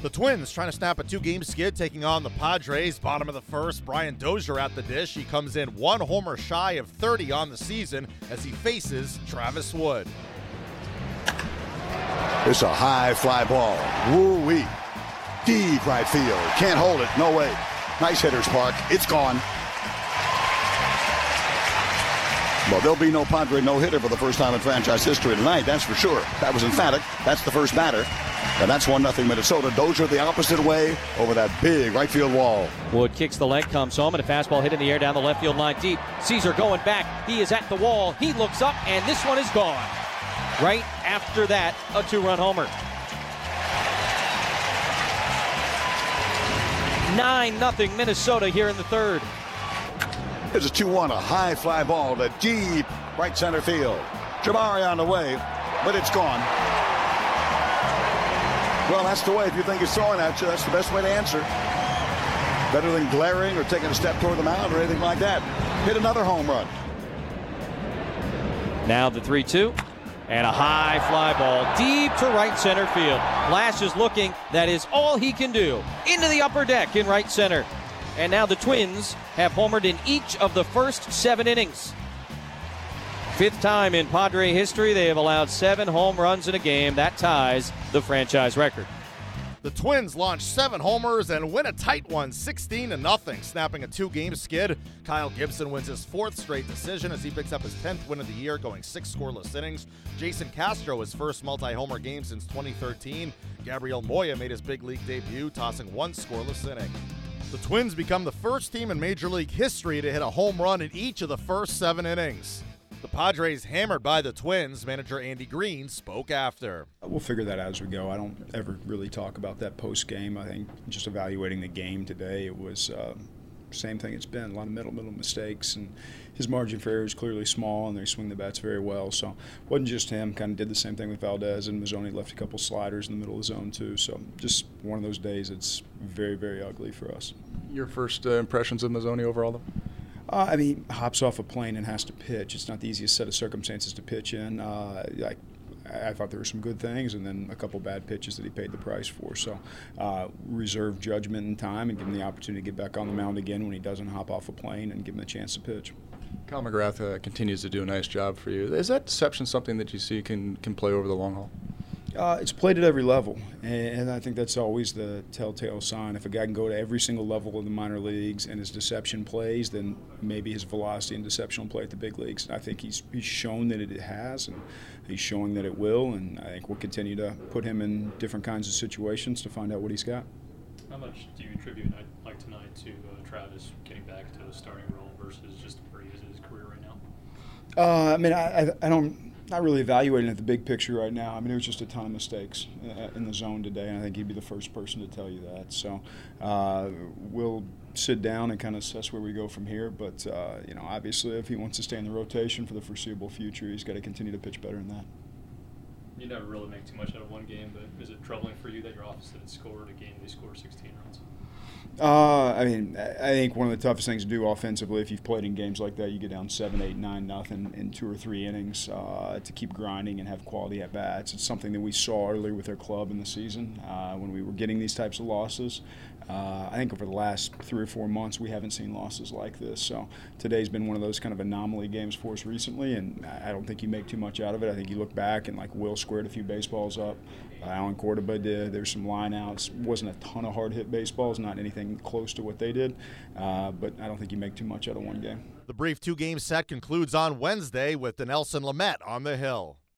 The Twins trying to snap a two game skid, taking on the Padres. Bottom of the first, Brian Dozier at the dish. He comes in one homer shy of 30 on the season as he faces Travis Wood. It's a high fly ball. Woo wee. Deep right field. Can't hold it. No way. Nice hitters park. It's gone. Well, there'll be no Padre no hitter for the first time in franchise history tonight, that's for sure. That was emphatic. That's the first batter. And that's 1 0 Minnesota. Dozier the opposite way over that big right field wall. Wood kicks the leg, comes home, and a fastball hit in the air down the left field line deep. Caesar going back. He is at the wall. He looks up, and this one is gone. Right after that, a two run homer. 9 0 Minnesota here in the third. Here's a 2 1, a high fly ball to deep right center field. Jabari on the way, but it's gone. Well, that's the way. If you think he's throwing at you, that's the best way to answer. Better than glaring or taking a step toward the mound or anything like that. Hit another home run. Now the 3 2. And a high fly ball deep to right center field. Blash is looking. That is all he can do. Into the upper deck in right center. And now the Twins have homered in each of the first seven innings. Fifth time in Padre history, they have allowed seven home runs in a game. That ties the franchise record. The Twins launch seven homers and win a tight one, 16 to nothing, snapping a two-game skid. Kyle Gibson wins his fourth straight decision as he picks up his 10th win of the year, going six scoreless innings. Jason Castro his first multi-homer game since 2013. Gabriel Moya made his big league debut, tossing one scoreless inning. The Twins become the first team in Major League history to hit a home run in each of the first seven innings. The Padres hammered by the Twins. Manager Andy Green spoke after. We'll figure that out as we go. I don't ever really talk about that post game. I think just evaluating the game today, it was uh, same thing it's been. A lot of middle middle mistakes, and his margin for error is clearly small, and they swing the bats very well. So it wasn't just him. Kind of did the same thing with Valdez, and Mazzoni left a couple sliders in the middle of the zone too. So just one of those days. It's very very ugly for us. Your first uh, impressions of Mazzoni overall, though. Uh, I mean, hops off a plane and has to pitch. It's not the easiest set of circumstances to pitch in. Uh, I, I thought there were some good things, and then a couple bad pitches that he paid the price for. So, uh, reserve judgment and time, and give him the opportunity to get back on the mound again when he doesn't hop off a plane, and give him the chance to pitch. Kyle McGrath uh, continues to do a nice job for you. Is that deception something that you see can can play over the long haul? Uh, it's played at every level, and, I think that's always the telltale sign. If a guy can go to every single level of the minor leagues and his deception plays, then maybe his velocity and deception will play at the big leagues. I think he's he's shown that it has, and he's showing that it will, and I think we'll continue to put him in different kinds of situations to find out what he's got. How much do you attribute, like tonight, to uh, Travis getting back to a starting role versus just where he is in his career right now? Uh, I mean, I, I, I don't not really evaluating at the big picture right now. I mean, there was just a ton of mistakes uh, in the zone today, and I think he'd be the first person to tell you that. So uh, we'll sit down and kind of assess where we go from here. But uh, you know, obviously, if he wants to stay in the rotation for the foreseeable future, he's got to continue to pitch better than that. You never really make too much out of one game, but is it troubling for you that your office didn't score a game they scored 16 runs? Uh, I mean, I think one of the toughest things to do offensively, if you've played in games like that, you get down seven, eight, nine, nothing in two or three innings uh, to keep grinding and have quality at bats. It's something that we saw earlier with our club in the season uh, when we were getting these types of losses. Uh, I think over the last three or four months, we haven't seen losses like this. So today's been one of those kind of anomaly games for us recently, and I don't think you make too much out of it. I think you look back and like Will squared a few baseballs up. Uh, Allen Cordoba did. There's some lineouts. Wasn't a ton of hard hit baseballs, not anything close to what they did. Uh, but I don't think you make too much out of one game. The brief two game set concludes on Wednesday with Dinelson Lamet on the hill.